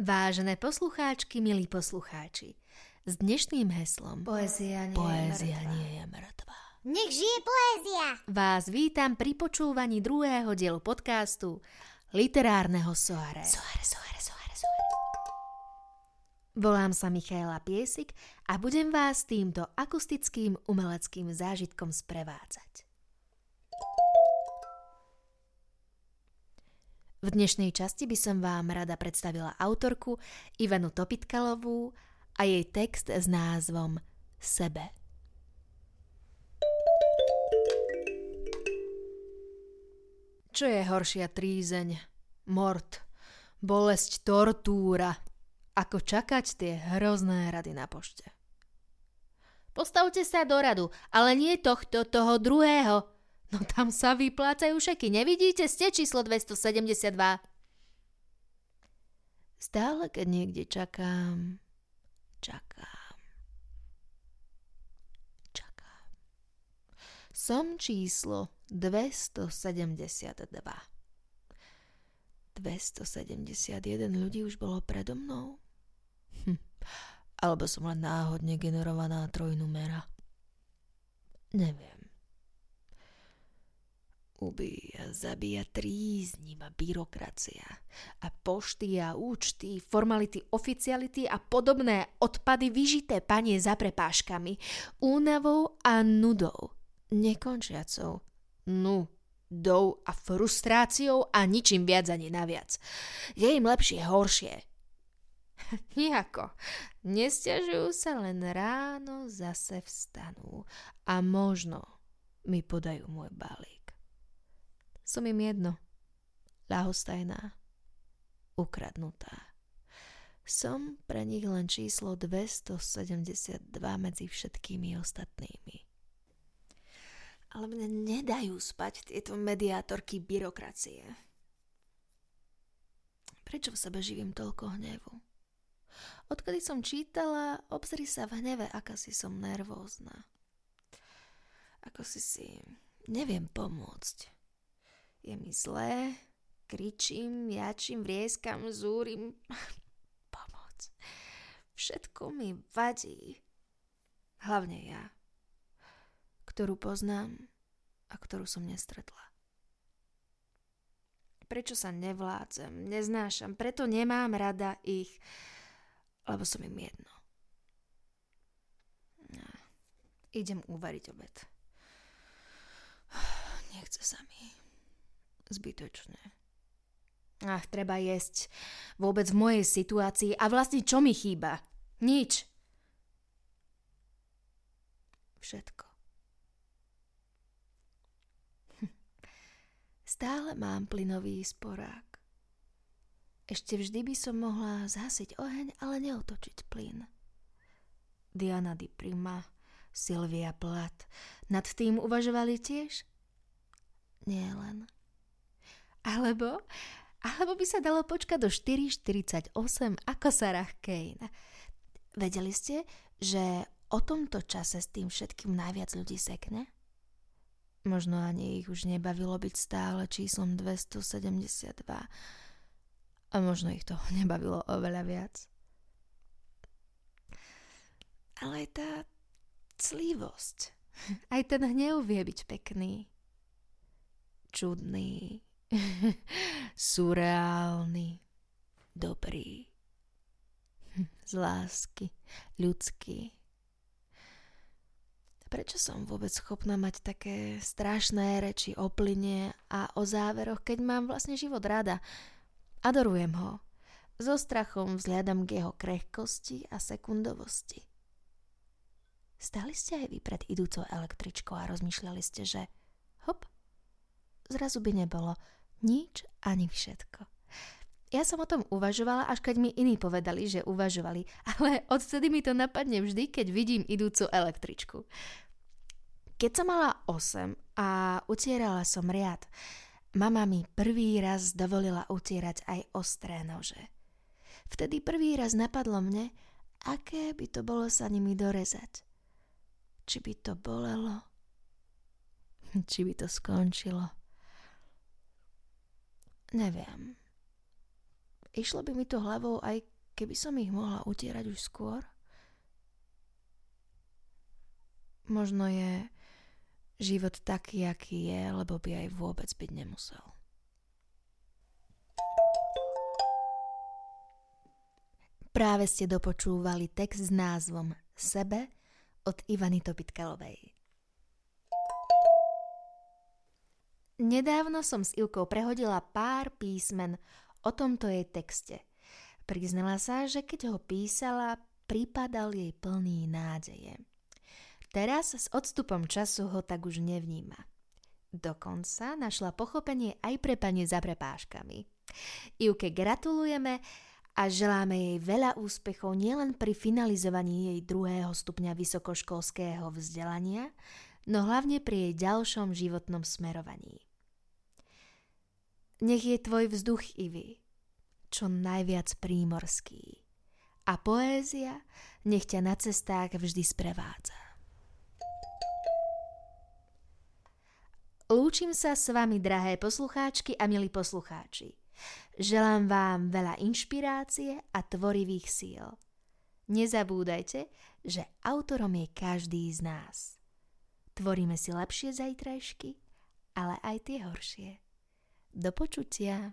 Vážené poslucháčky, milí poslucháči, s dnešným heslom Poézia nie Poézia je mŕtva. nie je mŕtva. Nech žije poézia! Vás vítam pri počúvaní druhého dielu podcastu Literárneho soare. Soare, soare, soare, soare. Volám sa Michaela Piesik a budem vás týmto akustickým umeleckým zážitkom sprevádzať. V dnešnej časti by som vám rada predstavila autorku Ivanu Topitkalovú a jej text s názvom Sebe. Čo je horšia trízeň, mort, bolesť, tortúra, ako čakať tie hrozné rady na pošte? Postavte sa do radu, ale nie tohto, toho druhého. No tam sa vyplácajú šeky, nevidíte? Ste číslo 272. Stále, keď niekde čakám, čakám, čakám. Som číslo 272. 271 ľudí už bolo predo mnou? Hm. Alebo som len náhodne generovaná trojnumera. Neviem. Ubíja, zabíja tríznivá byrokracia a pošty a účty, formality, oficiality a podobné odpady vyžité panie za prepáškami, únavou a nudou, nekončiacou nudou a frustráciou a ničím viac ani naviac. Je im lepšie horšie. Nijako. Nestiažujú sa len ráno zase vstanú a možno mi podajú môj balík. Som im jedno. Ľahostajná. Ukradnutá. Som pre nich len číslo 272 medzi všetkými ostatnými. Ale mne nedajú spať tieto mediátorky byrokracie. Prečo v sebe živím toľko hnevu? Odkedy som čítala, obzri sa v hneve, aká si som nervózna. Ako si si neviem pomôcť. Je mi zlé, kričím, jačím, vrieskam, zúrim. Pomoc. Všetko mi vadí. Hlavne ja, ktorú poznám a ktorú som nestretla. Prečo sa nevládzem, neznášam, preto nemám rada ich, lebo som im jedno. No, idem uvariť obed. Nechce sa mi. Zbytočné. Ach, treba jesť. Vôbec v mojej situácii. A vlastne čo mi chýba? Nič. Všetko. Stále mám plynový sporák. Ešte vždy by som mohla zhasiť oheň, ale neotočiť plyn. Diana Di Prima, Silvia Plat. Nad tým uvažovali tiež? Nie len. Alebo, alebo by sa dalo počkať do 4.48 ako Sarah Kane. Vedeli ste, že o tomto čase s tým všetkým najviac ľudí sekne? Možno ani ich už nebavilo byť stále číslom 272 a možno ich toho nebavilo oveľa viac. Ale aj tá clivosť, aj ten hnev vie byť pekný. Čudný, surreálny, dobrý, z lásky, ľudský. Prečo som vôbec schopná mať také strašné reči o plyne a o záveroch, keď mám vlastne život rada? Adorujem ho. So strachom vzhľadom k jeho krehkosti a sekundovosti. Stali ste aj vy pred idúcou električkou a rozmýšľali ste, že hop, zrazu by nebolo nič ani všetko. Ja som o tom uvažovala, až keď mi iní povedali, že uvažovali, ale odtedy mi to napadne vždy, keď vidím idúcu električku. Keď som mala 8 a utierala som riad, mama mi prvý raz dovolila utierať aj ostré nože. Vtedy prvý raz napadlo mne, aké by to bolo sa nimi dorezať. Či by to bolelo? Či by to skončilo? Neviem. išlo by mi to hlavou aj keby som ich mohla utierať už skôr. Možno je život taký, aký je, lebo by aj vôbec byť nemusel. Práve ste dopočúvali text s názvom Sebe od Ivany Topitkalovej. Nedávno som s Ilkou prehodila pár písmen o tomto jej texte. Priznala sa, že keď ho písala, pripadal jej plný nádeje. Teraz s odstupom času ho tak už nevníma. Dokonca našla pochopenie aj pre pani za prepáškami. Ivke gratulujeme a želáme jej veľa úspechov nielen pri finalizovaní jej druhého stupňa vysokoškolského vzdelania, no hlavne pri jej ďalšom životnom smerovaní. Nech je tvoj vzduch Ivy čo najviac prímorský a poézia nech ťa na cestách vždy sprevádza. Lúčim sa s vami, drahé poslucháčky a milí poslucháči. Želám vám veľa inšpirácie a tvorivých síl. Nezabúdajte, že autorom je každý z nás. Tvoríme si lepšie zajtrajšky, ale aj tie horšie. Do počutia.